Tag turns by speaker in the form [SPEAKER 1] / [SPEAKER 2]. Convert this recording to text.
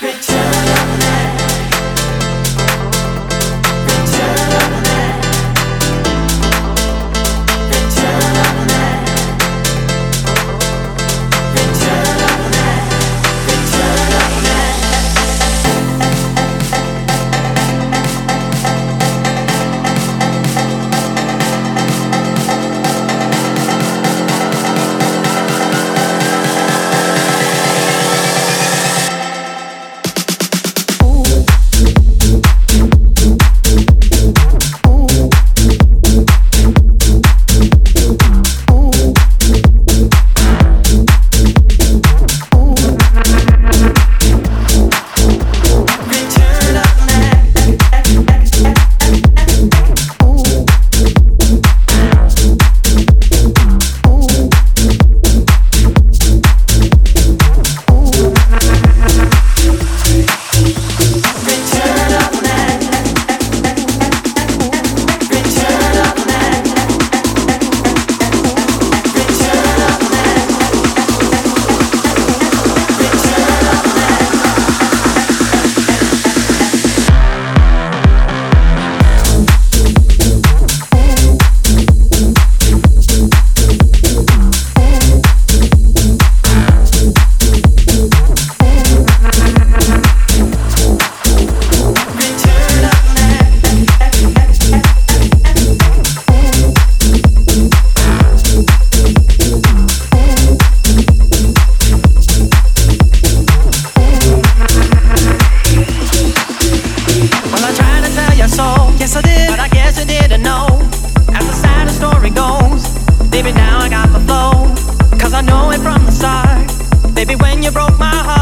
[SPEAKER 1] Return. Baby, when you broke my heart.